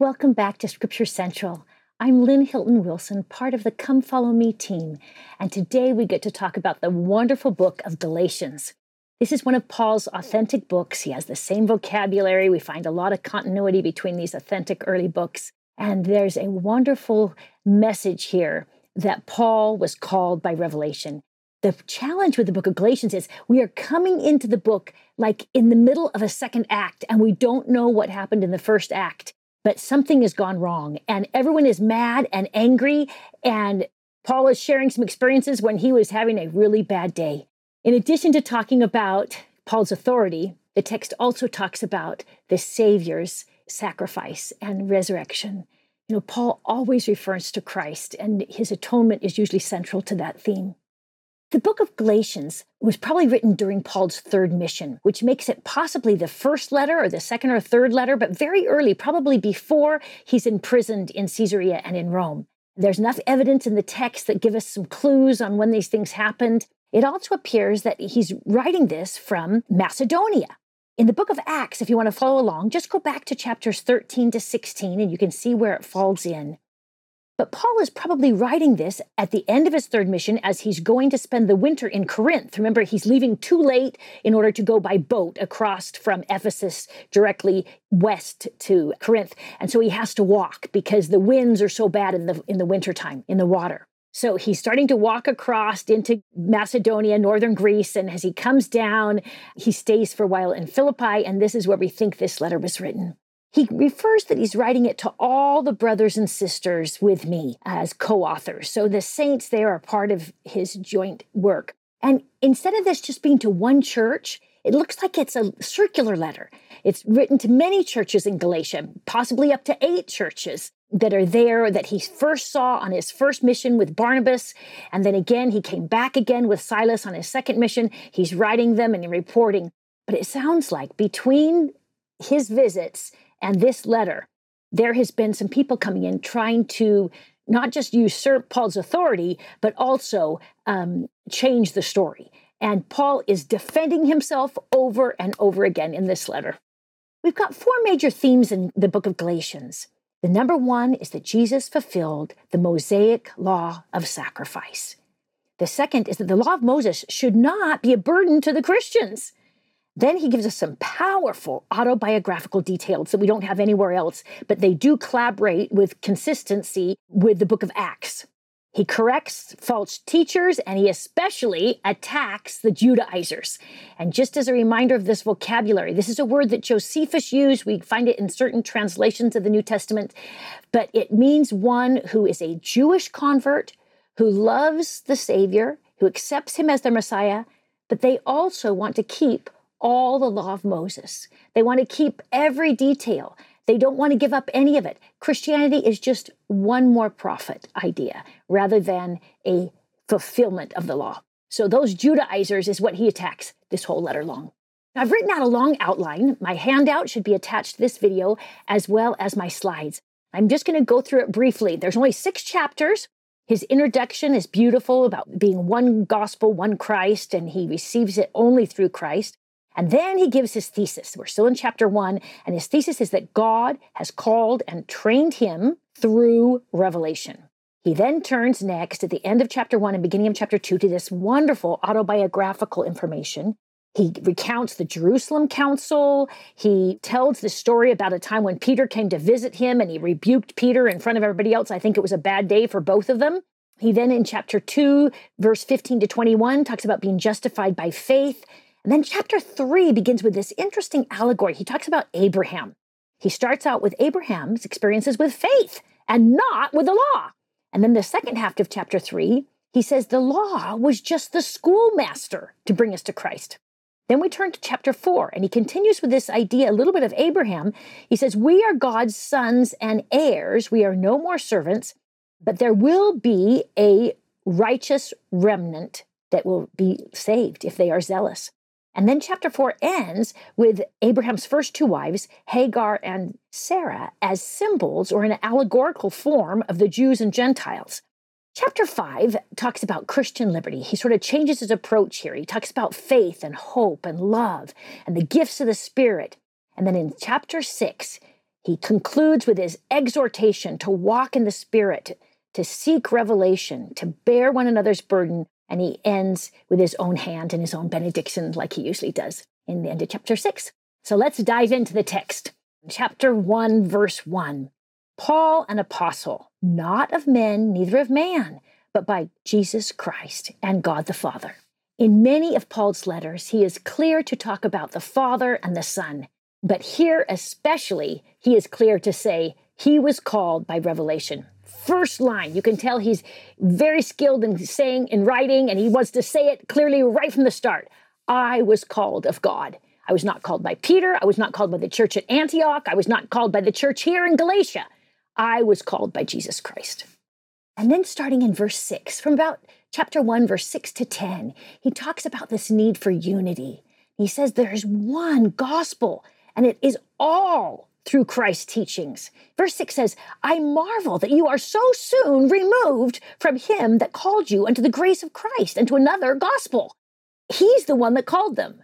Welcome back to Scripture Central. I'm Lynne Hilton Wilson, part of the Come Follow Me team, and today we get to talk about the wonderful book of Galatians. This is one of Paul's authentic books. He has the same vocabulary. We find a lot of continuity between these authentic early books. And there's a wonderful message here that Paul was called by revelation. The challenge with the book of Galatians is we are coming into the book like in the middle of a second act, and we don't know what happened in the first act but something has gone wrong and everyone is mad and angry. And Paul is sharing some experiences when he was having a really bad day. In addition to talking about Paul's authority, the text also talks about the Savior's sacrifice and resurrection. You know, Paul always refers to Christ, and his atonement is usually central to that theme. The book of Galatians was probably written during Paul's third mission, which makes it possibly the first letter or the second or third letter, but very early, probably before he's imprisoned in Caesarea and in Rome. There's enough evidence in the text that give us some clues on when these things happened. It also appears that he's writing this from Macedonia. In the book of Acts, if you want to follow along, just go back to chapters 13 to 16 and you can see where it falls in. But Paul is probably writing this at the end of his third mission as he's going to spend the winter in Corinth. Remember, he's leaving too late in order to go by boat across from Ephesus directly west to Corinth. And so he has to walk because the winds are so bad in the in the wintertime in the water. So he's starting to walk across into Macedonia, northern Greece, and as he comes down, he stays for a while in Philippi, and this is where we think this letter was written he refers that he's writing it to all the brothers and sisters with me as co authors. So the saints there are part of his joint work. And instead of this just being to one church, it looks like it's a circular letter. It's written to many churches in Galatia, possibly up to eight churches that are there that he first saw on his first mission with Barnabas. And then again, he came back again with Silas on his second mission. He's writing them and reporting. But it sounds like between his visits and this letter, there has been some people coming in trying to not just usurp Paul's authority, but also um, change the story. And Paul is defending himself over and over again in this letter. We've got four major themes in the book of Galatians. The number one is that Jesus fulfilled the Mosaic law of sacrifice. The second is that the law of Moses should not be a burden to the Christians. Then he gives us some powerful autobiographical details that we don't have anywhere else, but they do collaborate with consistency with the book of Acts. He corrects false teachers and he especially attacks the Judaizers. And just as a reminder of this vocabulary, this is a word that Josephus used. We find it in certain translations of the New Testament, but it means one who is a Jewish convert, who loves the Savior, who accepts him as their Messiah, but they also want to keep all the law of Moses. They want to keep every detail. They don't want to give up any of it. Christianity is just one more prophet idea rather than a fulfillment of the law. So, those Judaizers is what he attacks this whole letter long. I've written out a long outline. My handout should be attached to this video as well as my slides. I'm just going to go through it briefly. There's only six chapters. His introduction is beautiful about being one gospel, one Christ, and he receives it only through Christ. And then he gives his thesis. We're still in chapter one, and his thesis is that God has called and trained him through revelation. He then turns next at the end of chapter one and beginning of chapter two to this wonderful autobiographical information. He recounts the Jerusalem Council. He tells the story about a time when Peter came to visit him and he rebuked Peter in front of everybody else. I think it was a bad day for both of them. He then, in chapter 2, verse 15 to 21, talks about being justified by faith. And then chapter three begins with this interesting allegory. He talks about Abraham. He starts out with Abraham's experiences with faith and not with the law. And then the second half of chapter three, he says the law was just the schoolmaster to bring us to Christ. Then we turn to chapter four, and he continues with this idea, a little bit of Abraham. He says, We are God's sons and heirs. We are no more servants, but there will be a righteous remnant that will be saved if they are zealous. And then chapter four ends with Abraham's first two wives, Hagar and Sarah, as symbols or an allegorical form of the Jews and Gentiles. Chapter five talks about Christian liberty. He sort of changes his approach here. He talks about faith and hope and love and the gifts of the Spirit. And then in chapter six, He concludes with his exhortation to walk in the Spirit, to seek revelation, to bear one another's burden, and he ends with his own hand and his own benediction, like he usually does in the end of chapter 6. So let's dive into the text. Chapter 1, verse 1. Paul, an apostle, not of men, neither of man, but by Jesus Christ and God the Father. In many of Paul's letters, he is clear to talk about the Father and the Son. But here, especially, he is clear to say he was called by revelation. First line, you can tell he's very skilled in saying and writing, and he wants to say it clearly right from the start. I was called of God. I was not called by Peter. I was not called by the church at Antioch. I was not called by the church here in Galatia. I was called by Jesus Christ. And then starting in verse 6, from about chapter 1, verse 6 to 10, he talks about this need for unity. He says there's one gospel, and it is all through Christ's teachings. Verse 6 says, I marvel that you are so soon removed from him that called you unto the grace of Christ and to another gospel. He's the one that called them.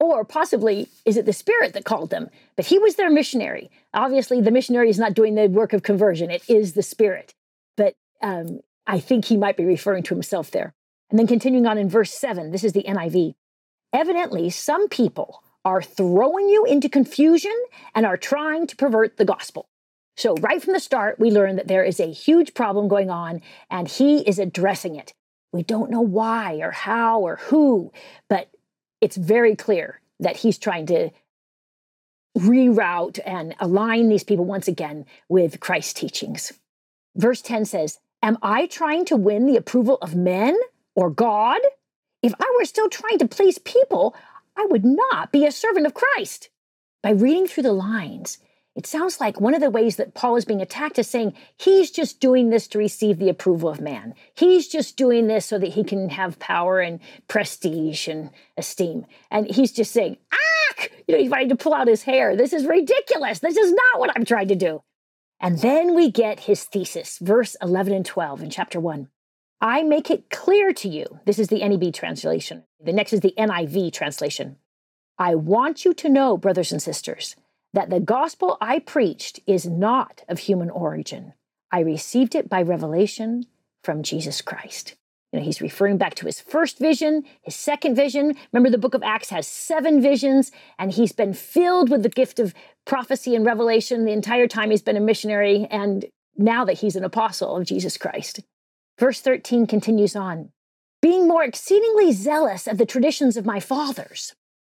Or possibly, is it the Spirit that called them? But he was their missionary. Obviously, the missionary is not doing the work of conversion, it is the Spirit. But um, I think he might be referring to himself there. And then continuing on in verse 7, this is the NIV. Evidently, some people are throwing you into confusion and are trying to pervert the gospel. So, right from the start, we learn that there is a huge problem going on, and he is addressing it. We don't know why or how or who, but it's very clear that he's trying to reroute and align these people once again with Christ's teachings. Verse 10 says, Am I trying to win the approval of men or God? If I were still trying to please people, I would not be a servant of Christ. By reading through the lines, it sounds like one of the ways that Paul is being attacked is saying he's just doing this to receive the approval of man. He's just doing this so that he can have power and prestige and esteem. And he's just saying, ah, you know, he's trying to pull out his hair. This is ridiculous. This is not what I'm trying to do. And then we get his thesis, verse 11 and 12 in chapter 1. I make it clear to you. This is the NEB translation. The next is the NIV translation. I want you to know, brothers and sisters, that the gospel I preached is not of human origin. I received it by revelation from Jesus Christ. You know, he's referring back to his first vision, his second vision. Remember, the book of Acts has seven visions, and he's been filled with the gift of prophecy and revelation the entire time he's been a missionary, and now that he's an apostle of Jesus Christ. Verse 13 continues on being more exceedingly zealous of the traditions of my fathers.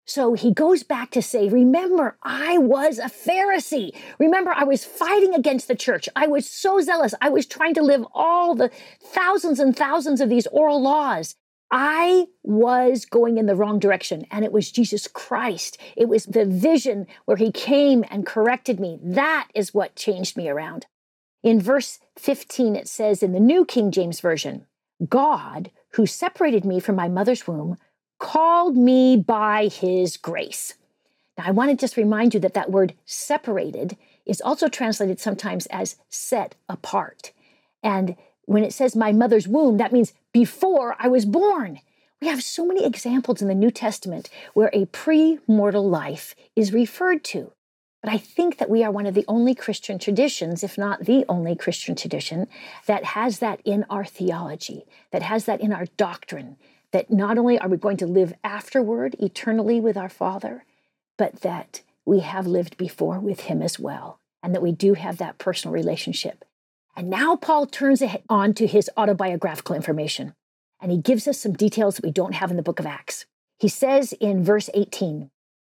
So he goes back to say, Remember, I was a Pharisee. Remember, I was fighting against the church. I was so zealous. I was trying to live all the thousands and thousands of these oral laws. I was going in the wrong direction, and it was Jesus Christ. It was the vision where he came and corrected me. That is what changed me around. In verse 15, it says in the New King James Version, God, who separated me from my mother's womb, called me by his grace. Now, I want to just remind you that that word separated is also translated sometimes as set apart. And when it says my mother's womb, that means before I was born. We have so many examples in the New Testament where a pre mortal life is referred to. But I think that we are one of the only Christian traditions, if not the only Christian tradition, that has that in our theology, that has that in our doctrine, that not only are we going to live afterward eternally with our Father, but that we have lived before with Him as well, and that we do have that personal relationship. And now Paul turns on to his autobiographical information, and he gives us some details that we don't have in the book of Acts. He says in verse 18,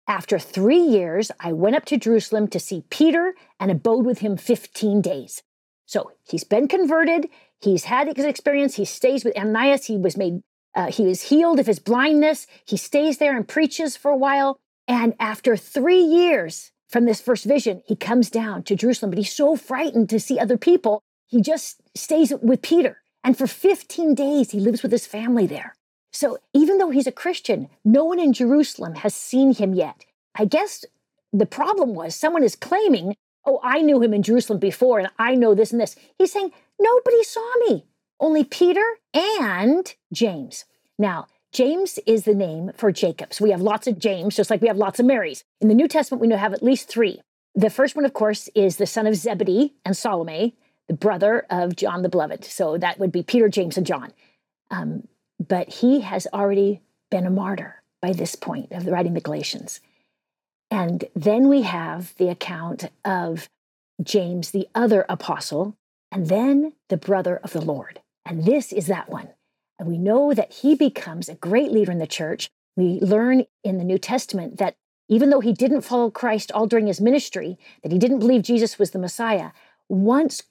after three years, I went up to Jerusalem to see Peter and abode with him 15 days. So he's been converted. He's had his experience. He stays with Ananias. He was made uh, he was healed of his blindness. He stays there and preaches for a while. And after three years from this first vision, he comes down to Jerusalem, but he's so frightened to see other people, he just stays with Peter. And for 15 days, he lives with his family there. So even though he's a Christian, no one in Jerusalem has seen him yet. I guess the problem was someone is claiming, oh, I knew him in Jerusalem before and I know this and this. He's saying, nobody saw me only Peter and James. Now, James is the name for Jacob. So we have lots of James, just like we have lots of Marys. In the New Testament, we know have at least three. The first one, of course, is the son of Zebedee and Salome, the brother of John the Beloved. So that would be Peter, James, and John. Um, but he has already been a martyr by this point of writing the Galatians. And then we have the account of James, the other apostle, and then the brother of the Lord. And this is that one. And we know that he becomes a great leader in the church. We learn in the New Testament that even though he didn't follow Christ all during his ministry, that he didn't believe Jesus was the Messiah, once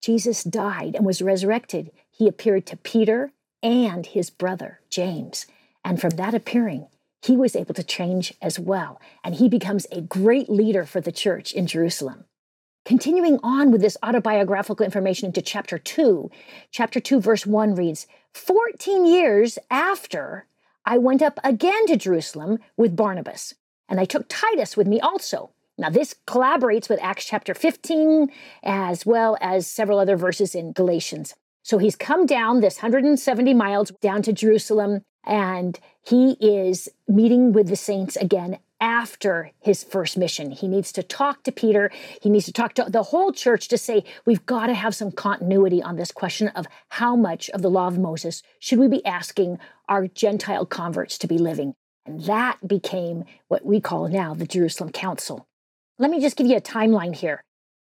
Jesus died and was resurrected, he appeared to Peter and his brother, James. And from that appearing, he was able to change as well. And he becomes a great leader for the church in Jerusalem. Continuing on with this autobiographical information into chapter 2, chapter 2, verse 1 reads 14 years after I went up again to Jerusalem with Barnabas, and I took Titus with me also. Now, this collaborates with Acts chapter 15, as well as several other verses in Galatians. So he's come down this 170 miles down to Jerusalem, and he is meeting with the saints again after his first mission. He needs to talk to Peter. He needs to talk to the whole church to say, we've got to have some continuity on this question of how much of the law of Moses should we be asking our Gentile converts to be living. And that became what we call now the Jerusalem Council. Let me just give you a timeline here.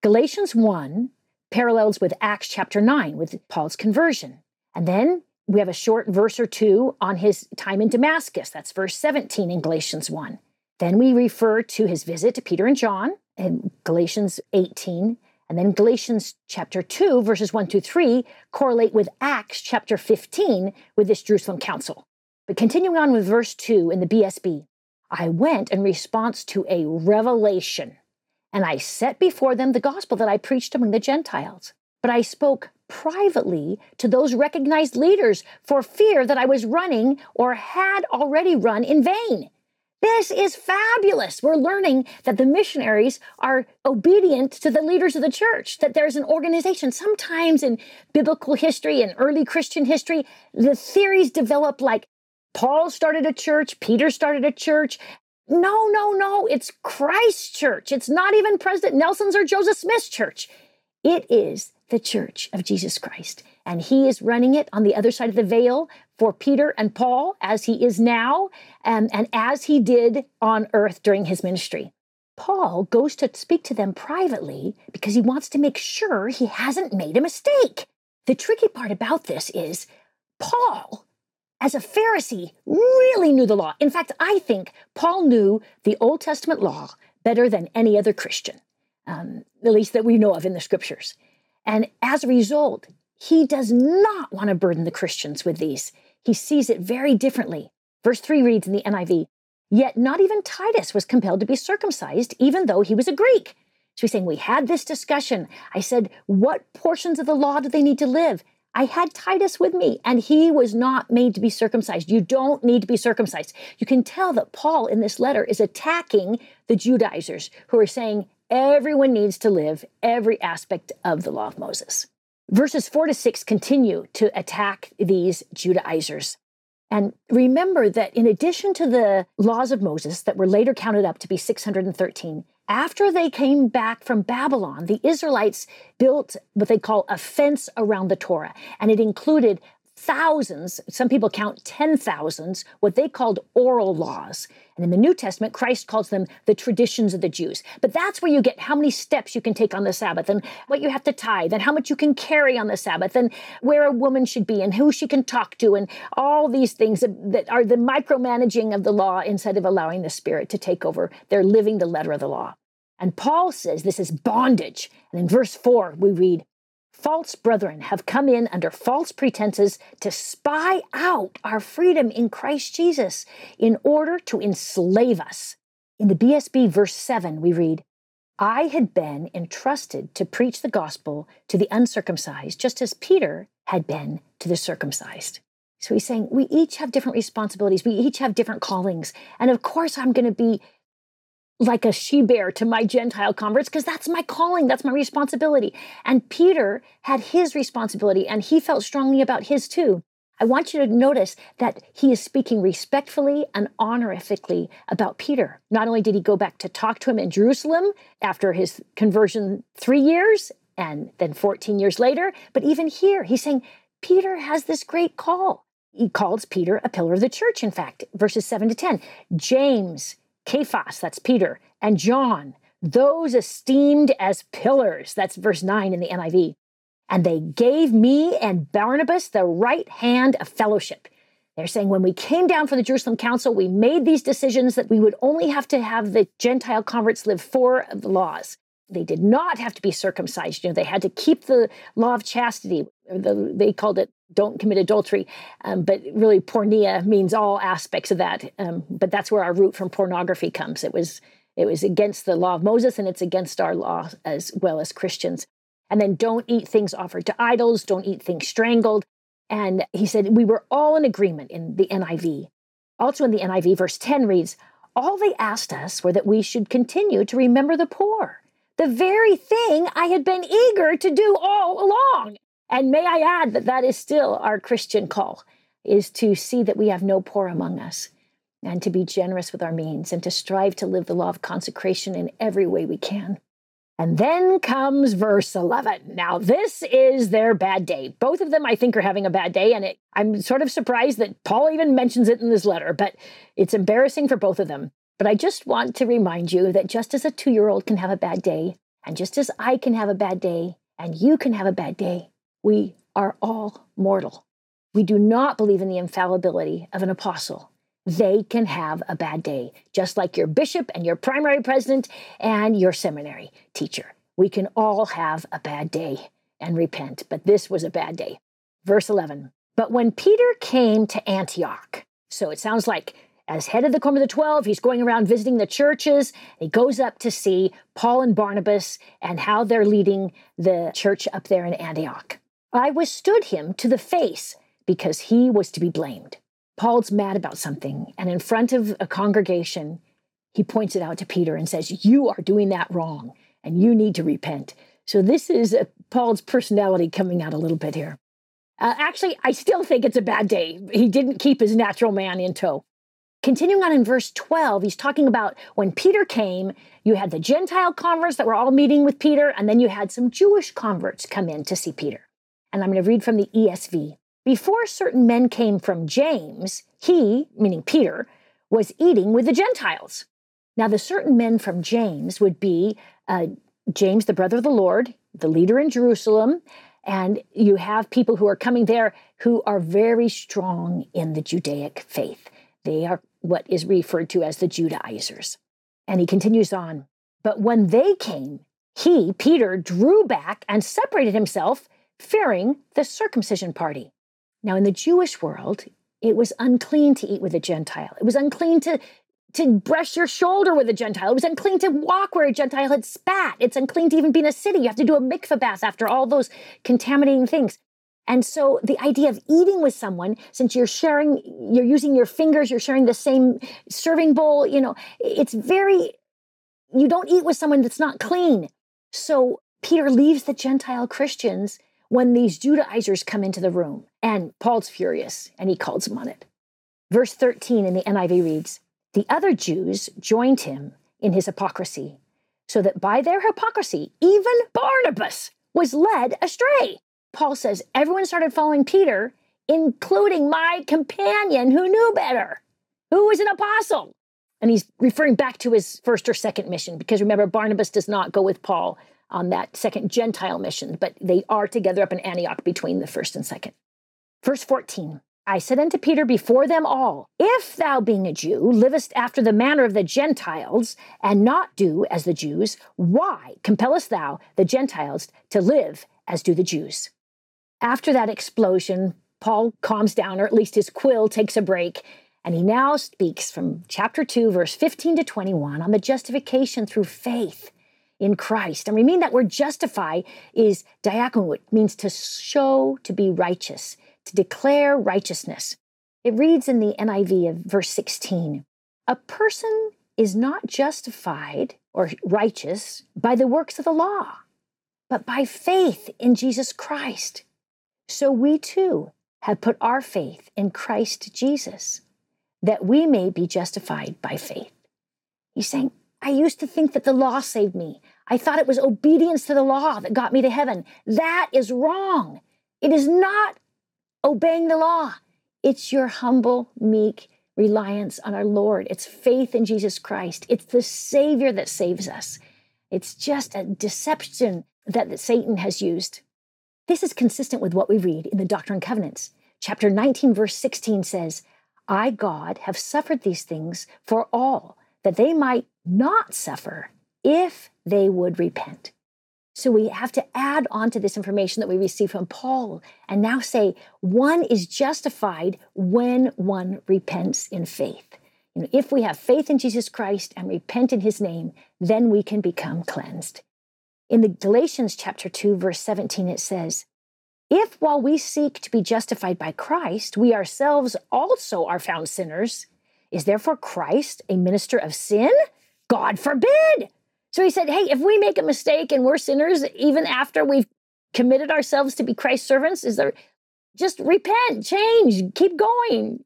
Galatians 1 parallels with Acts chapter 9 with Paul's conversion. And then we have a short verse or two on his time in Damascus. That's verse 17 in Galatians 1. Then we refer to his visit to Peter and John in Galatians 18. And then Galatians chapter 2, verses 1 to 3, correlate with Acts chapter 15 with this Jerusalem council. But continuing on with verse 2 in the BSB, I went in response to a revelation, and I set before them the gospel that I preached among the Gentiles. But I spoke privately to those recognized leaders for fear that I was running or had already run in vain. This is fabulous. We're learning that the missionaries are obedient to the leaders of the church, that there's an organization. Sometimes in biblical history and early Christian history, the theories develop like Paul started a church, Peter started a church. No, no, no. It's Christ church. It's not even President Nelson's or Joseph Smith's church. It is the church of Jesus Christ. And he is running it on the other side of the veil for Peter and Paul, as he is now, and, and as he did on earth during his ministry. Paul goes to speak to them privately because he wants to make sure he hasn't made a mistake. The tricky part about this is Paul as a Pharisee, really knew the law. In fact, I think Paul knew the Old Testament law better than any other Christian, um, at least that we know of in the scriptures. And as a result, he does not want to burden the Christians with these. He sees it very differently. Verse 3 reads in the NIV Yet not even Titus was compelled to be circumcised, even though he was a Greek. So he's saying, We had this discussion. I said, What portions of the law do they need to live? I had Titus with me, and he was not made to be circumcised. You don't need to be circumcised. You can tell that Paul in this letter is attacking the Judaizers who are saying everyone needs to live every aspect of the law of Moses. Verses four to six continue to attack these Judaizers. And remember that in addition to the laws of Moses that were later counted up to be 613, after they came back from Babylon, the Israelites built what they call a fence around the Torah, and it included thousands, some people count 10,000s, what they called oral laws. And in the New Testament, Christ calls them the traditions of the Jews. But that's where you get how many steps you can take on the Sabbath, and what you have to tithe, and how much you can carry on the Sabbath, and where a woman should be, and who she can talk to, and all these things that are the micromanaging of the law instead of allowing the Spirit to take over. They're living the letter of the law. And Paul says this is bondage. And in verse 4, we read, False brethren have come in under false pretenses to spy out our freedom in Christ Jesus in order to enslave us. In the BSB, verse 7, we read, I had been entrusted to preach the gospel to the uncircumcised, just as Peter had been to the circumcised. So he's saying we each have different responsibilities, we each have different callings. And of course, I'm going to be like a she bear to my Gentile converts because that's my calling, that's my responsibility. And Peter had his responsibility and he felt strongly about his too. I want you to notice that he is speaking respectfully and honorifically about Peter. Not only did he go back to talk to him in Jerusalem after his conversion three years and then 14 years later, but even here, he's saying, Peter has this great call. He calls Peter a pillar of the church, in fact, verses 7 to 10. James, Cephas, that's Peter, and John, those esteemed as pillars, that's verse 9 in the NIV and they gave me and Barnabas the right hand of fellowship. They're saying when we came down from the Jerusalem Council, we made these decisions that we would only have to have the Gentile converts live four of the laws. They did not have to be circumcised. You know, they had to keep the law of chastity. The, they called it "don't commit adultery," um, but really porneia means all aspects of that. Um, but that's where our root from pornography comes. It was it was against the law of Moses, and it's against our law as well as Christians. And then don't eat things offered to idols, don't eat things strangled. And he said, we were all in agreement in the NIV. Also in the NIV, verse 10 reads, All they asked us were that we should continue to remember the poor, the very thing I had been eager to do all along. And may I add that that is still our Christian call, is to see that we have no poor among us and to be generous with our means and to strive to live the law of consecration in every way we can. And then comes verse 11. Now, this is their bad day. Both of them, I think, are having a bad day. And it, I'm sort of surprised that Paul even mentions it in this letter, but it's embarrassing for both of them. But I just want to remind you that just as a two year old can have a bad day, and just as I can have a bad day, and you can have a bad day, we are all mortal. We do not believe in the infallibility of an apostle they can have a bad day, just like your bishop and your primary president and your seminary teacher. We can all have a bad day and repent, but this was a bad day. Verse 11 But when Peter came to Antioch, so it sounds like as head of the Quorum of the Twelve, he's going around visiting the churches. He goes up to see Paul and Barnabas and how they're leading the church up there in Antioch. I withstood him to the face because he was to be blamed. Paul's mad about something, and in front of a congregation, he points it out to Peter and says, You are doing that wrong, and you need to repent. So, this is uh, Paul's personality coming out a little bit here. Uh, actually, I still think it's a bad day. He didn't keep his natural man in tow. Continuing on in verse 12, he's talking about when Peter came, you had the Gentile converts that were all meeting with Peter, and then you had some Jewish converts come in to see Peter. And I'm going to read from the ESV. Before certain men came from James, he, meaning Peter, was eating with the Gentiles. Now, the certain men from James would be uh, James, the brother of the Lord, the leader in Jerusalem, and you have people who are coming there who are very strong in the Judaic faith. They are what is referred to as the Judaizers. And he continues on. But when they came, he, Peter, drew back and separated himself, fearing the circumcision party. Now, in the Jewish world, it was unclean to eat with a Gentile. It was unclean to, to brush your shoulder with a Gentile. It was unclean to walk where a Gentile had spat. It's unclean to even be in a city. You have to do a mikvah bath after all those contaminating things. And so the idea of eating with someone, since you're sharing, you're using your fingers, you're sharing the same serving bowl, you know, it's very, you don't eat with someone that's not clean. So Peter leaves the Gentile Christians when these Judaizers come into the room. And Paul's furious and he calls them on it. Verse 13 in the NIV reads The other Jews joined him in his hypocrisy, so that by their hypocrisy, even Barnabas was led astray. Paul says everyone started following Peter, including my companion who knew better, who was an apostle. And he's referring back to his first or second mission because remember, Barnabas does not go with Paul on that second Gentile mission, but they are together up in Antioch between the first and second. Verse 14 I said unto Peter before them all, If thou, being a Jew, livest after the manner of the Gentiles, and not do as the Jews, why compellest thou the Gentiles to live as do the Jews? After that explosion, Paul calms down, or at least his quill takes a break, and he now speaks from chapter 2, verse 15 to 21 on the justification through faith in Christ. And we mean that word justify is diakono, it means to show to be righteous, to declare righteousness. It reads in the NIV of verse 16 A person is not justified or righteous by the works of the law, but by faith in Jesus Christ. So we too have put our faith in Christ Jesus, that we may be justified by faith. He's saying, I used to think that the law saved me. I thought it was obedience to the law that got me to heaven. That is wrong. It is not obeying the law, it's your humble, meek reliance on our Lord. It's faith in Jesus Christ. It's the Savior that saves us. It's just a deception that Satan has used. This is consistent with what we read in the Doctrine and Covenants. Chapter 19, verse 16 says, I, God, have suffered these things for all, that they might not suffer if they would repent. So we have to add on to this information that we receive from Paul and now say one is justified when one repents in faith. You know, if we have faith in Jesus Christ and repent in his name, then we can become cleansed. In the Galatians chapter 2 verse 17 it says, "If while we seek to be justified by Christ, we ourselves also are found sinners, is therefore Christ a minister of sin? God forbid!" So he said, Hey, if we make a mistake and we're sinners, even after we've committed ourselves to be Christ's servants, is there just repent, change, keep going.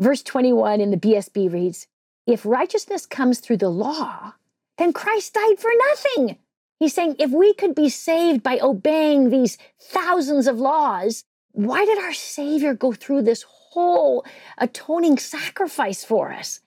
Verse 21 in the BSB reads, If righteousness comes through the law, then Christ died for nothing. He's saying if we could be saved by obeying these thousands of laws, why did our Savior go through this whole atoning sacrifice for us?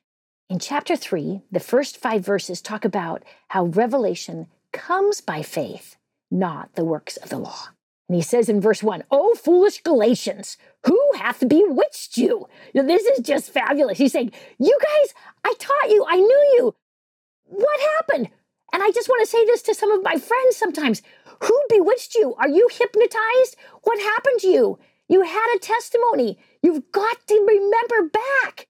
In chapter 3, the first five verses talk about how revelation comes by faith, not the works of the law. And he says in verse 1, Oh, foolish Galatians, who hath bewitched you? Now, this is just fabulous. He's saying, You guys, I taught you, I knew you. What happened? And I just want to say this to some of my friends sometimes. Who bewitched you? Are you hypnotized? What happened to you? You had a testimony. You've got to remember back.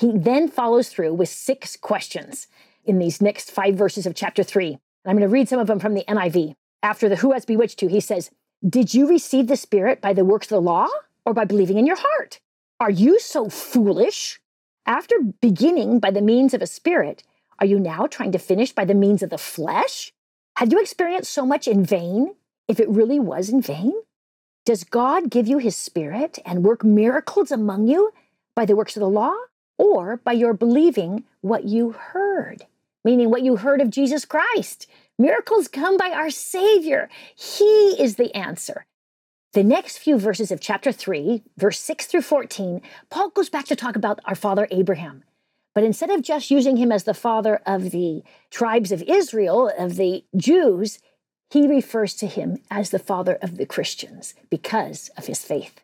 He then follows through with six questions in these next five verses of chapter three. I'm going to read some of them from the NIV. After the who has bewitched you, he says, Did you receive the Spirit by the works of the law or by believing in your heart? Are you so foolish? After beginning by the means of a spirit, are you now trying to finish by the means of the flesh? Have you experienced so much in vain if it really was in vain? Does God give you his spirit and work miracles among you by the works of the law or by your believing what you heard, meaning what you heard of Jesus Christ. Miracles come by our Savior. He is the answer. The next few verses of chapter 3, verse 6 through 14, Paul goes back to talk about our father Abraham. But instead of just using him as the father of the tribes of Israel, of the Jews, he refers to him as the father of the Christians because of his faith.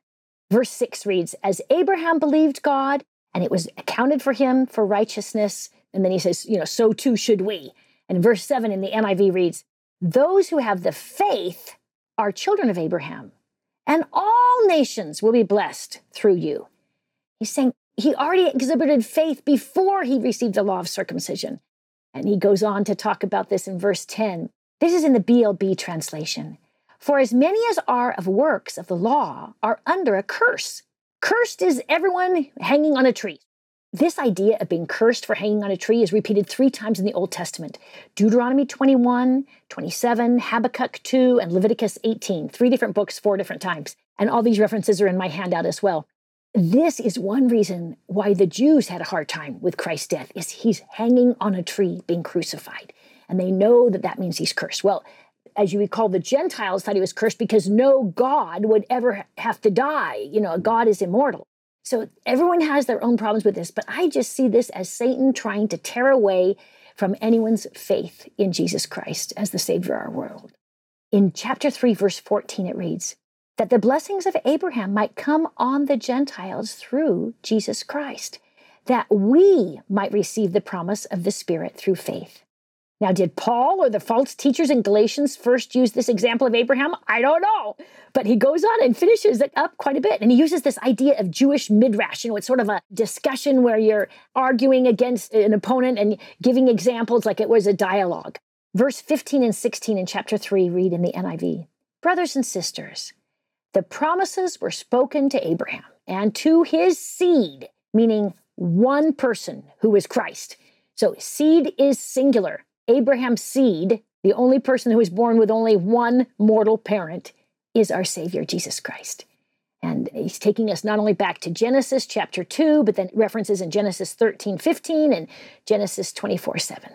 Verse 6 reads As Abraham believed God, and it was accounted for him for righteousness. And then he says, you know, so too should we. And verse 7 in the NIV reads, Those who have the faith are children of Abraham, and all nations will be blessed through you. He's saying he already exhibited faith before he received the law of circumcision. And he goes on to talk about this in verse 10. This is in the BLB translation. For as many as are of works of the law are under a curse. Cursed is everyone hanging on a tree. This idea of being cursed for hanging on a tree is repeated three times in the Old Testament Deuteronomy 21, 27, Habakkuk 2, and Leviticus 18. Three different books, four different times. And all these references are in my handout as well. This is one reason why the Jews had a hard time with Christ's death is he's hanging on a tree being crucified. And they know that that means he's cursed. Well, as you recall, the Gentiles thought he was cursed because no God would ever have to die. You know, a God is immortal. So everyone has their own problems with this, but I just see this as Satan trying to tear away from anyone's faith in Jesus Christ as the Savior of our world. In chapter 3, verse 14, it reads, that the blessings of Abraham might come on the Gentiles through Jesus Christ, that we might receive the promise of the Spirit through faith. Now, did Paul or the false teachers in Galatians first use this example of Abraham? I don't know. But he goes on and finishes it up quite a bit. And he uses this idea of Jewish midrash. You know, it's sort of a discussion where you're arguing against an opponent and giving examples like it was a dialogue. Verse 15 and 16 in chapter 3 read in the NIV Brothers and sisters, the promises were spoken to Abraham and to his seed, meaning one person who is Christ. So seed is singular. Abraham's seed, the only person who is born with only one mortal parent, is our Savior, Jesus Christ. And he's taking us not only back to Genesis chapter 2, but then references in Genesis 13, 15, and Genesis 24, 7.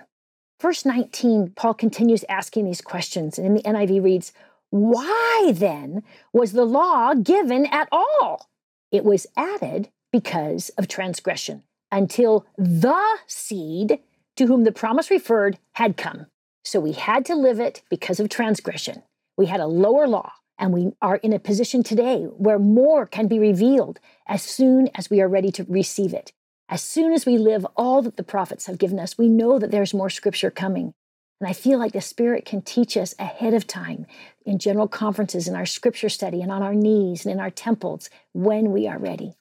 Verse 19, Paul continues asking these questions, and in the NIV reads, Why then was the law given at all? It was added because of transgression until the seed to whom the promise referred had come. So we had to live it because of transgression. We had a lower law, and we are in a position today where more can be revealed as soon as we are ready to receive it. As soon as we live all that the prophets have given us, we know that there's more scripture coming. And I feel like the Spirit can teach us ahead of time in general conferences, in our scripture study, and on our knees and in our temples when we are ready.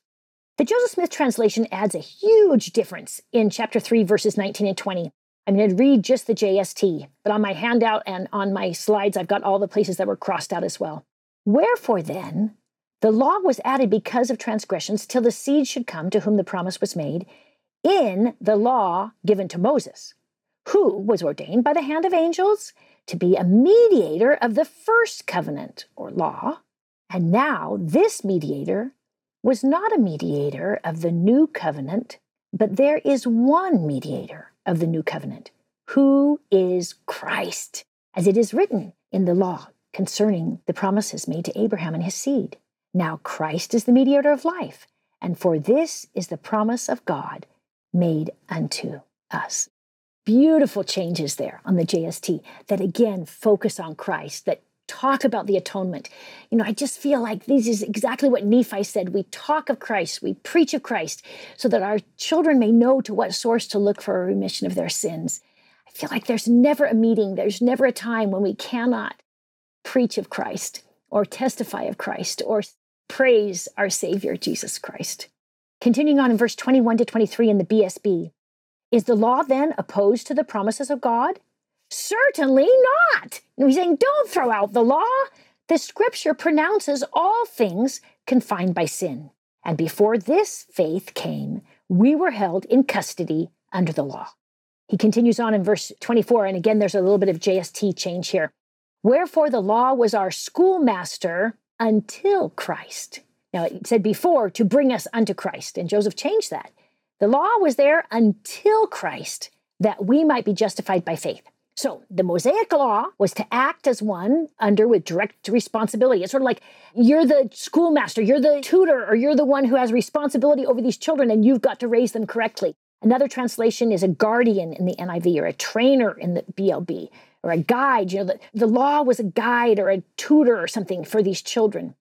The Joseph Smith translation adds a huge difference in chapter 3, verses 19 and 20. I'm going to read just the JST, but on my handout and on my slides, I've got all the places that were crossed out as well. Wherefore then, the law was added because of transgressions till the seed should come to whom the promise was made in the law given to Moses, who was ordained by the hand of angels to be a mediator of the first covenant or law. And now this mediator was not a mediator of the new covenant, but there is one mediator of the new covenant, who is Christ, as it is written in the law concerning the promises made to Abraham and his seed. Now Christ is the mediator of life, and for this is the promise of God made unto us. Beautiful changes there on the JST that again focus on Christ, that talk about the atonement. You know, I just feel like this is exactly what Nephi said. We talk of Christ, we preach of Christ, so that our children may know to what source to look for a remission of their sins. I feel like there's never a meeting, there's never a time when we cannot preach of Christ or testify of Christ or praise our Savior, Jesus Christ. Continuing on in verse 21 to 23 in the BSB, is the law then opposed to the promises of God? Certainly not. And he's saying, don't throw out the law. The scripture pronounces all things confined by sin. And before this faith came, we were held in custody under the law. He continues on in verse 24, and again, there's a little bit of JST change here. Wherefore the law was our schoolmaster until Christ. Now, it said before to bring us unto Christ, and Joseph changed that. The law was there until Christ that we might be justified by faith. So the Mosaic law was to act as one under with direct responsibility. It's sort of like you're the schoolmaster, you're the tutor, or you're the one who has responsibility over these children and you've got to raise them correctly. Another translation is a guardian in the NIV or a trainer in the BLB or a guide. You know, the, the law was a guide or a tutor or something for these children.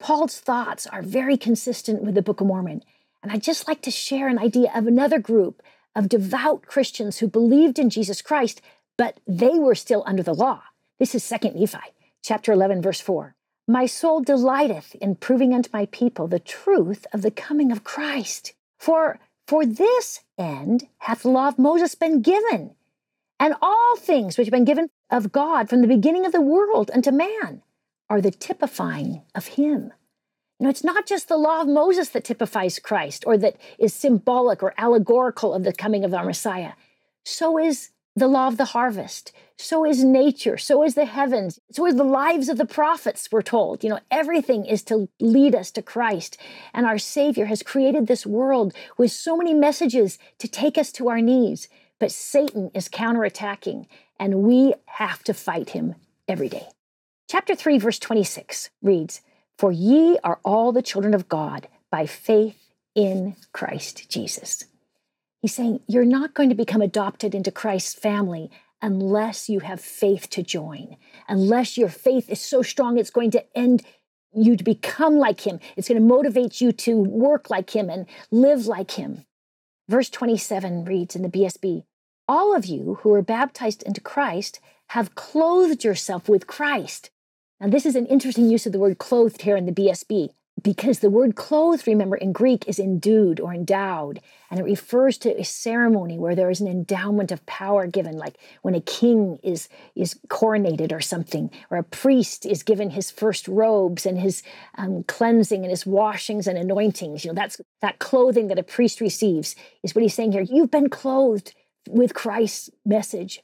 Paul's thoughts are very consistent with the Book of Mormon. And I'd just like to share an idea of another group of devout Christians who believed in Jesus Christ but they were still under the law. This is 2 Nephi, chapter 11, verse 4. My soul delighteth in proving unto my people the truth of the coming of Christ. For for this end hath the law of Moses been given, and all things which have been given of God from the beginning of the world unto man are the typifying of him. You know, it's not just the law of Moses that typifies Christ or that is symbolic or allegorical of the coming of our Messiah. So is the law of the harvest. So is nature. So is the heavens. So is the lives of the prophets, we're told. You know, everything is to lead us to Christ. And our Savior has created this world with so many messages to take us to our knees. But Satan is counterattacking, and we have to fight him every day. Chapter 3, verse 26 reads For ye are all the children of God by faith in Christ Jesus. He's saying you're not going to become adopted into Christ's family unless you have faith to join, unless your faith is so strong it's going to end you to become like him. It's going to motivate you to work like him and live like him. Verse 27 reads in the BSB All of you who are baptized into Christ have clothed yourself with Christ. Now, this is an interesting use of the word clothed here in the BSB because the word clothed, remember, in Greek is endued or endowed, and it refers to a ceremony where there is an endowment of power given, like when a king is, is coronated or something, or a priest is given his first robes and his um, cleansing and his washings and anointings. You know, that's that clothing that a priest receives, is what he's saying here. You've been clothed with Christ's message.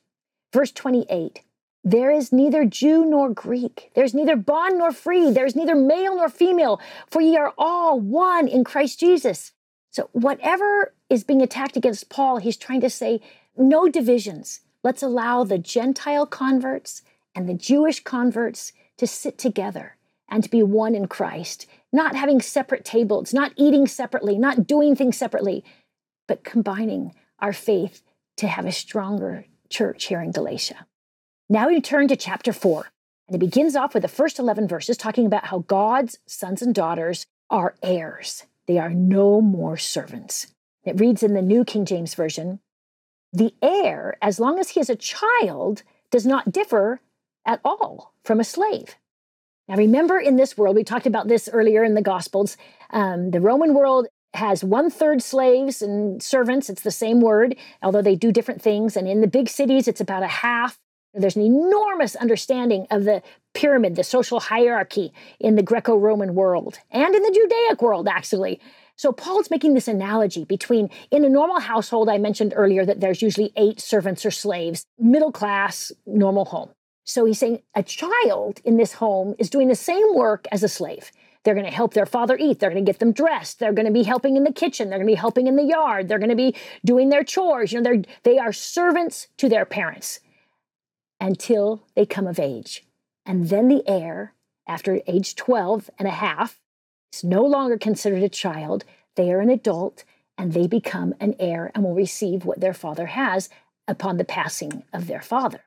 Verse 28 there is neither Jew nor Greek. There's neither bond nor free. There's neither male nor female, for ye are all one in Christ Jesus. So, whatever is being attacked against Paul, he's trying to say no divisions. Let's allow the Gentile converts and the Jewish converts to sit together and to be one in Christ, not having separate tables, not eating separately, not doing things separately, but combining our faith to have a stronger church here in Galatia. Now we turn to chapter 4, and it begins off with the first 11 verses talking about how God's sons and daughters are heirs. They are no more servants. It reads in the New King James Version The heir, as long as he is a child, does not differ at all from a slave. Now, remember in this world, we talked about this earlier in the Gospels, um, the Roman world has one third slaves and servants. It's the same word, although they do different things. And in the big cities, it's about a half. There's an enormous understanding of the pyramid, the social hierarchy in the Greco Roman world and in the Judaic world, actually. So Paul's making this analogy between in a normal household, I mentioned earlier that there's usually eight servants or slaves, middle class, normal home. So he's saying a child in this home is doing the same work as a slave. They're going to help their father eat. They're going to get them dressed. They're going to be helping in the kitchen. They're going to be helping in the yard. They're going to be doing their chores. You know, they're they are servants to their parents until they come of age. And then the heir, after age 12 and a half, is no longer considered a child. They are an adult and they become an heir and will receive what their father has upon the passing of their father.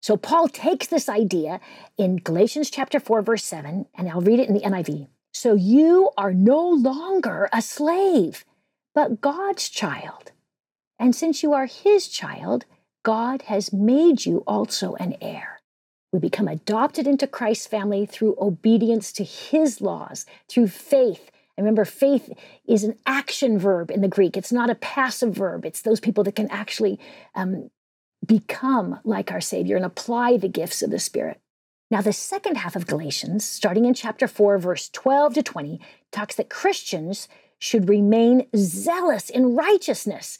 So Paul takes this idea in Galatians chapter 4 verse 7 and I'll read it in the NIV. So you are no longer a slave, but God's child. And since you are his child, God has made you also an heir. We become adopted into Christ's family through obedience to his laws, through faith. remember, faith is an action verb in the Greek. It's not a passive verb. It's those people that can actually um, become like our Savior and apply the gifts of the Spirit. Now, the second half of Galatians, starting in chapter 4, verse 12 to 20, talks that Christians should remain zealous in righteousness.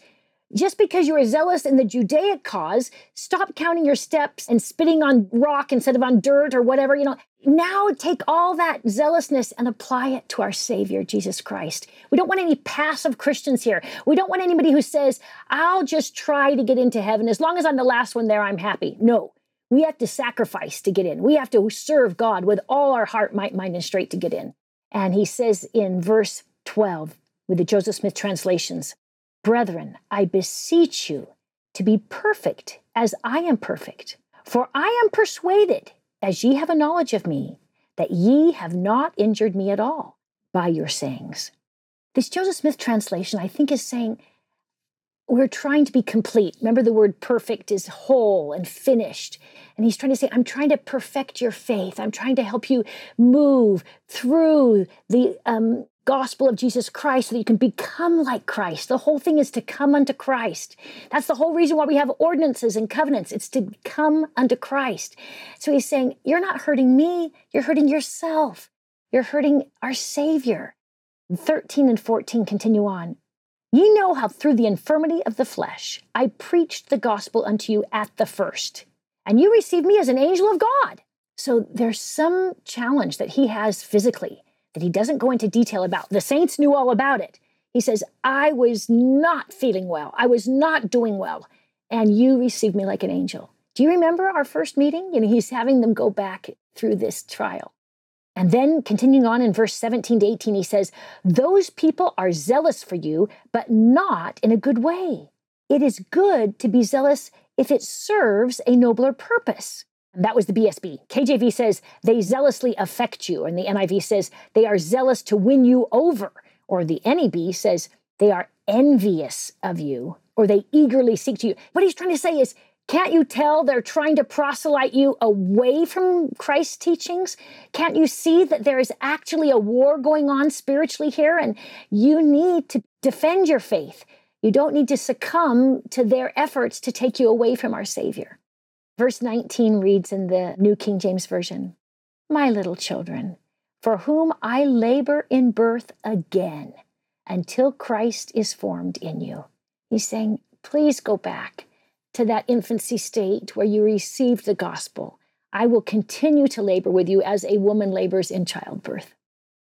Just because you are zealous in the Judaic cause, stop counting your steps and spitting on rock instead of on dirt or whatever. You know, now take all that zealousness and apply it to our Savior, Jesus Christ. We don't want any passive Christians here. We don't want anybody who says, I'll just try to get into heaven. As long as I'm the last one there, I'm happy. No, we have to sacrifice to get in. We have to serve God with all our heart, might, mind, and straight to get in. And he says in verse 12 with the Joseph Smith translations, Brethren, I beseech you to be perfect as I am perfect. For I am persuaded, as ye have a knowledge of me, that ye have not injured me at all by your sayings. This Joseph Smith translation, I think, is saying we're trying to be complete. Remember, the word perfect is whole and finished. And he's trying to say, I'm trying to perfect your faith. I'm trying to help you move through the um, gospel of Jesus Christ so that you can become like Christ. The whole thing is to come unto Christ. That's the whole reason why we have ordinances and covenants. It's to come unto Christ. So he's saying, You're not hurting me, you're hurting yourself. You're hurting our Savior. 13 and 14 continue on. Ye know how through the infirmity of the flesh I preached the gospel unto you at the first, and you received me as an angel of God. So there's some challenge that he has physically that he doesn't go into detail about. The saints knew all about it. He says, I was not feeling well. I was not doing well. And you received me like an angel. Do you remember our first meeting? You know, he's having them go back through this trial. And then continuing on in verse 17 to 18, he says, Those people are zealous for you, but not in a good way. It is good to be zealous if it serves a nobler purpose. That was the BSB. KJV says they zealously affect you, and the NIV says they are zealous to win you over. Or the NEB says they are envious of you, or they eagerly seek to you. What he's trying to say is can't you tell they're trying to proselyte you away from Christ's teachings? Can't you see that there is actually a war going on spiritually here and you need to defend your faith? You don't need to succumb to their efforts to take you away from our Savior. Verse 19 reads in the New King James Version My little children, for whom I labor in birth again until Christ is formed in you. He's saying, please go back to that infancy state where you received the gospel, I will continue to labor with you as a woman labors in childbirth.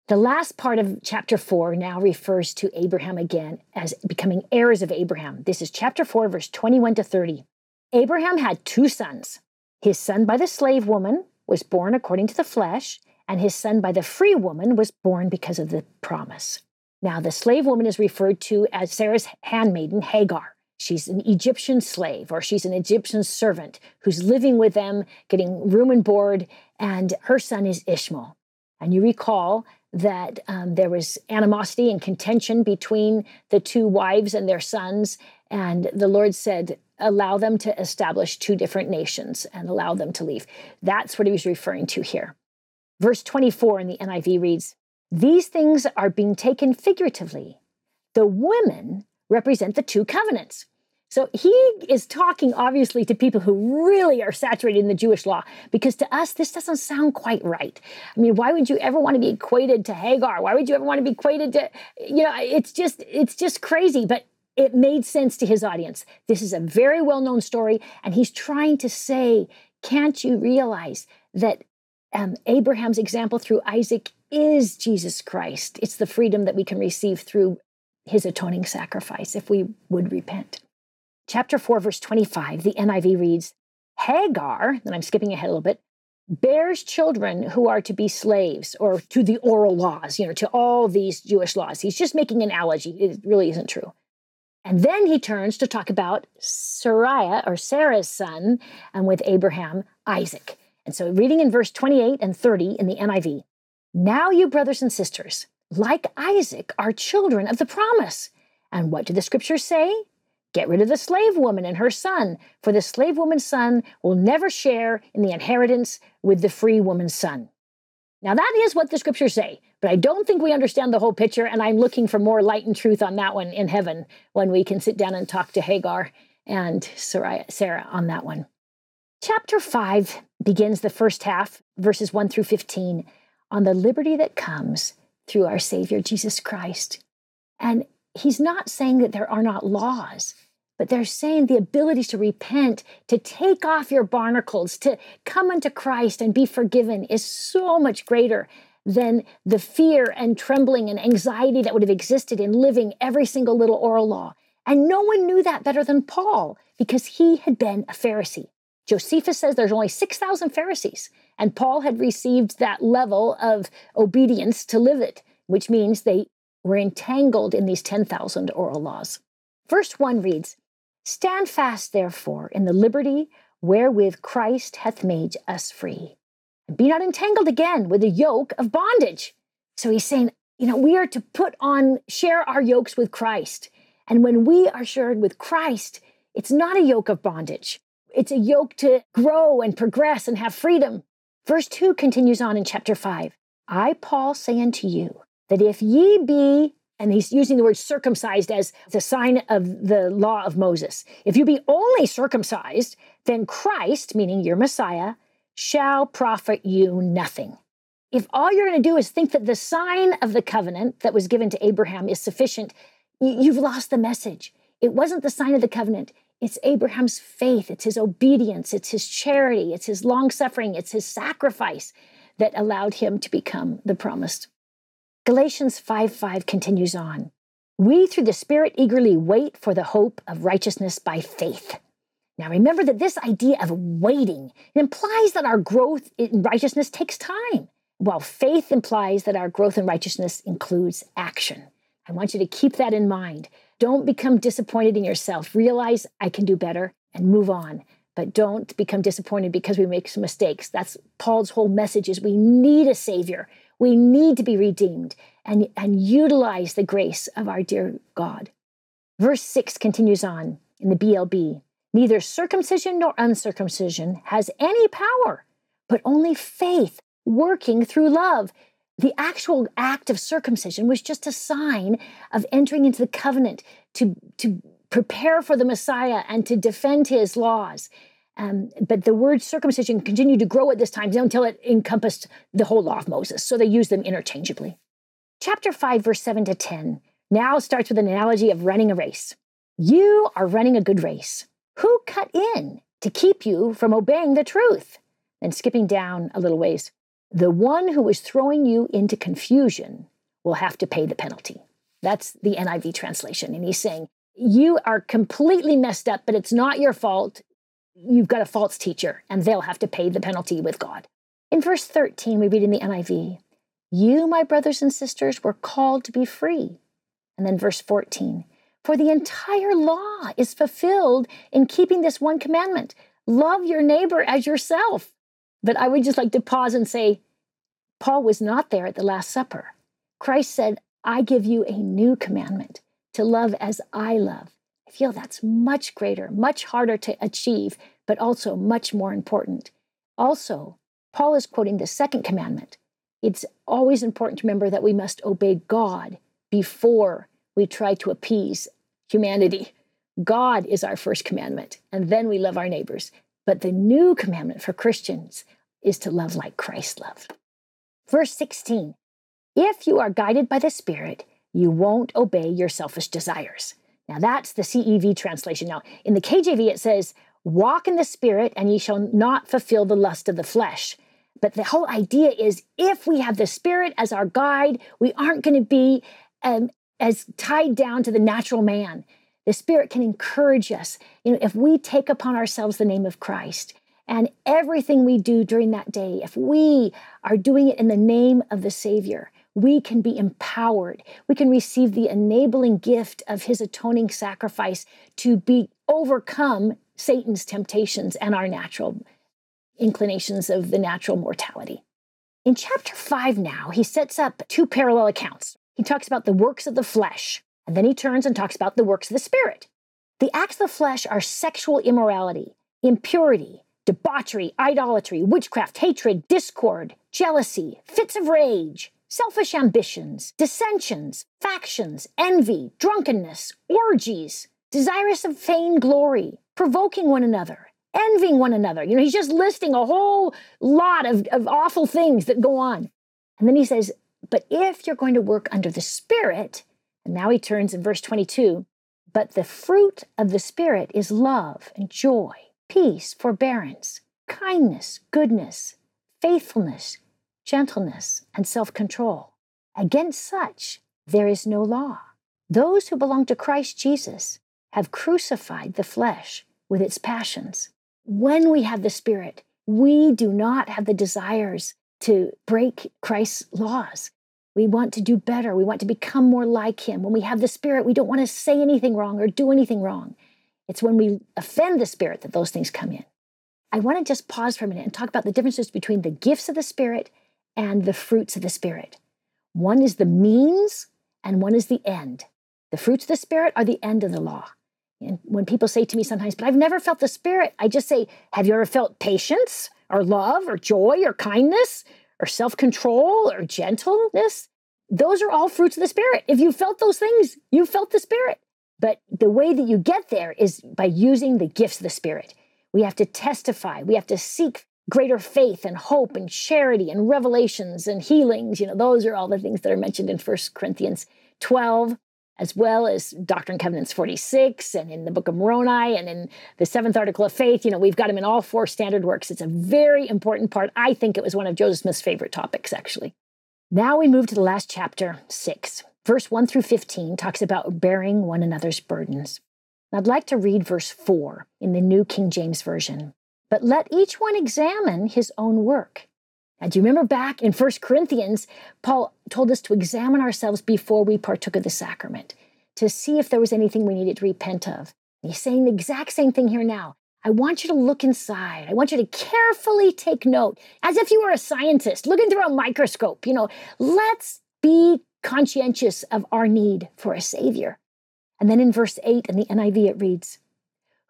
The last part of chapter 4 now refers to Abraham again as becoming heirs of Abraham. This is chapter 4, verse 21 to 30. Abraham had two sons. His son by the slave woman was born according to the flesh, and his son by the free woman was born because of the promise. Now, the slave woman is referred to as Sarah's handmaiden, Hagar. She's an Egyptian slave or she's an Egyptian servant who's living with them, getting room and board, and her son is Ishmael. And you recall that um, there was animosity and contention between the two wives and their sons. And the Lord said, allow them to establish two different nations and allow them to leave. That's what he was referring to here. Verse 24 in the NIV reads, These things are being taken figuratively. The women represent the two covenants. So he is talking obviously to people who really are saturated in the Jewish law because to us this doesn't sound quite right. I mean, why would you ever want to be equated to Hagar? Why would you ever want to be equated to you know, it's just it's just crazy, but it made sense to his audience. This is a very well-known story and he's trying to say, can't you realize that um, Abraham's example through Isaac is Jesus Christ. It's the freedom that we can receive through his atoning sacrifice if we would repent chapter 4, verse 25, the NIV reads Hagar, and I'm skipping ahead a little bit, bears children who are to be slaves or to the oral laws, you know, to all these Jewish laws. He's just making an analogy. It really isn't true. And then he turns to talk about Sariah or Sarah's son and with Abraham, Isaac. And so reading in verse 28 and 30 in the NIV, now you brothers and sisters, like Isaac, are children of the promise. And what do the scriptures say? Get rid of the slave woman and her son, for the slave woman's son will never share in the inheritance with the free woman's son. Now, that is what the scriptures say, but I don't think we understand the whole picture, and I'm looking for more light and truth on that one in heaven when we can sit down and talk to Hagar and Sarah on that one. Chapter 5 begins the first half, verses 1 through 15, on the liberty that comes through our Savior Jesus Christ. And he's not saying that there are not laws, but they're saying the ability to repent, to take off your barnacles, to come unto Christ and be forgiven is so much greater than the fear and trembling and anxiety that would have existed in living every single little oral law. And no one knew that better than Paul because he had been a Pharisee. Josephus says there's only 6,000 Pharisees, and Paul had received that level of obedience to live it, which means they were entangled in these 10,000 oral laws. Verse 1 reads Stand fast, therefore, in the liberty wherewith Christ hath made us free. Be not entangled again with the yoke of bondage. So he's saying, you know, we are to put on, share our yokes with Christ. And when we are shared with Christ, it's not a yoke of bondage. It's a yoke to grow and progress and have freedom. Verse 2 continues on in chapter 5 I, Paul, say unto you that if ye be and he's using the word circumcised as the sign of the law of Moses. If you be only circumcised, then Christ, meaning your Messiah, shall profit you nothing. If all you're going to do is think that the sign of the covenant that was given to Abraham is sufficient, you've lost the message. It wasn't the sign of the covenant. It's Abraham's faith, it's his obedience, it's his charity, it's his long suffering, it's his sacrifice that allowed him to become the promised Galatians 5 5 continues on. We, through the Spirit, eagerly wait for the hope of righteousness by faith. Now, remember that this idea of waiting implies that our growth in righteousness takes time, while faith implies that our growth in righteousness includes action. I want you to keep that in mind. Don't become disappointed in yourself. Realize I can do better and move on. But don't become disappointed because we make some mistakes. That's Paul's whole message is we need a savior. We need to be redeemed and, and utilize the grace of our dear God. Verse 6 continues on in the BLB Neither circumcision nor uncircumcision has any power, but only faith working through love. The actual act of circumcision was just a sign of entering into the covenant to, to prepare for the Messiah and to defend his laws. Um, but the word circumcision continued to grow at this time until it encompassed the whole law of Moses. So they used them interchangeably. Chapter 5, verse 7 to 10 now starts with an analogy of running a race. You are running a good race. Who cut in to keep you from obeying the truth? And skipping down a little ways, the one who is throwing you into confusion will have to pay the penalty. That's the NIV translation. And he's saying, You are completely messed up, but it's not your fault. You've got a false teacher, and they'll have to pay the penalty with God. In verse 13, we read in the NIV, You, my brothers and sisters, were called to be free. And then verse 14, For the entire law is fulfilled in keeping this one commandment love your neighbor as yourself. But I would just like to pause and say, Paul was not there at the Last Supper. Christ said, I give you a new commandment to love as I love. I feel that's much greater, much harder to achieve, but also much more important. Also, Paul is quoting the second commandment. It's always important to remember that we must obey God before we try to appease humanity. God is our first commandment, and then we love our neighbors. But the new commandment for Christians is to love like Christ loved. Verse 16 If you are guided by the Spirit, you won't obey your selfish desires. Now, that's the CEV translation. Now, in the KJV, it says, Walk in the Spirit, and ye shall not fulfill the lust of the flesh. But the whole idea is if we have the Spirit as our guide, we aren't going to be um, as tied down to the natural man. The Spirit can encourage us. You know, if we take upon ourselves the name of Christ and everything we do during that day, if we are doing it in the name of the Savior, we can be empowered. We can receive the enabling gift of His atoning sacrifice to be overcome Satan's temptations and our natural inclinations of the natural mortality. In chapter 5 now, he sets up two parallel accounts. He talks about the works of the flesh, and then he turns and talks about the works of the Spirit. The acts of the flesh are sexual immorality, impurity, debauchery, idolatry, witchcraft, hatred, discord, jealousy, fits of rage, selfish ambitions, dissensions, factions, envy, drunkenness, orgies, desirous of vain glory, provoking one another, envying one another. You know, he's just listing a whole lot of, of awful things that go on. And then he says, But if you're going to work under the Spirit, and now he turns in verse 22 But the fruit of the Spirit is love and joy, peace, forbearance, kindness, goodness, faithfulness, gentleness, and self control. Against such there is no law. Those who belong to Christ Jesus have crucified the flesh with its passions. When we have the Spirit, we do not have the desires to break Christ's laws. We want to do better. We want to become more like Him. When we have the Spirit, we don't want to say anything wrong or do anything wrong. It's when we offend the Spirit that those things come in. I want to just pause for a minute and talk about the differences between the gifts of the Spirit and the fruits of the Spirit. One is the means and one is the end. The fruits of the Spirit are the end of the law. And when people say to me sometimes, but I've never felt the Spirit, I just say, have you ever felt patience or love or joy or kindness or self control or gentleness? Those are all fruits of the Spirit. If you felt those things, you felt the Spirit. But the way that you get there is by using the gifts of the Spirit. We have to testify, we have to seek greater faith and hope and charity and revelations and healings. You know, those are all the things that are mentioned in First Corinthians 12 as well as Doctrine and Covenants 46 and in the Book of Moroni and in the seventh article of faith. You know, we've got them in all four standard works. It's a very important part. I think it was one of Joseph Smith's favorite topics, actually. Now we move to the last chapter, 6. Verse 1 through 15 talks about bearing one another's burdens. I'd like to read verse 4 in the New King James Version. But let each one examine his own work and do you remember back in First Corinthians, Paul told us to examine ourselves before we partook of the sacrament to see if there was anything we needed to repent of. He's saying the exact same thing here now. I want you to look inside. I want you to carefully take note, as if you were a scientist looking through a microscope. You know, let's be conscientious of our need for a Savior. And then in verse 8 in the NIV, it reads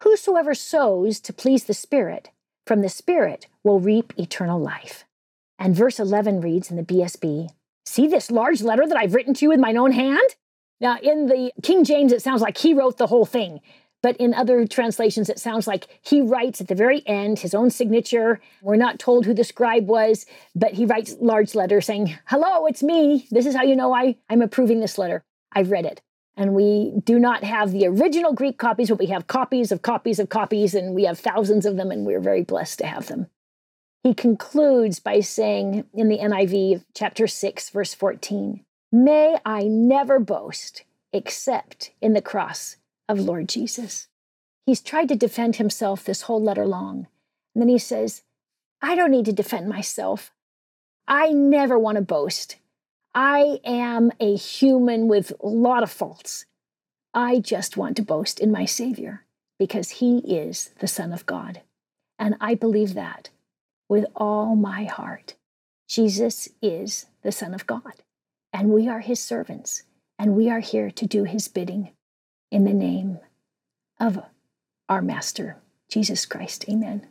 Whosoever sows to please the Spirit, from the Spirit will reap eternal life. And verse 11 reads in the BSB See this large letter that I've written to you with mine own hand? Now, in the King James, it sounds like he wrote the whole thing. But in other translations, it sounds like he writes at the very end his own signature. We're not told who the scribe was, but he writes large letter saying, Hello, it's me. This is how you know I, I'm approving this letter. I've read it. And we do not have the original Greek copies, but we have copies of copies of copies, and we have thousands of them, and we're very blessed to have them. He concludes by saying in the NIV, chapter 6, verse 14, May I never boast except in the cross of Lord Jesus. He's tried to defend himself this whole letter long. And then he says, I don't need to defend myself. I never want to boast. I am a human with a lot of faults. I just want to boast in my Savior because he is the Son of God. And I believe that with all my heart. Jesus is the Son of God, and we are his servants, and we are here to do his bidding in the name of our Master, Jesus Christ. Amen.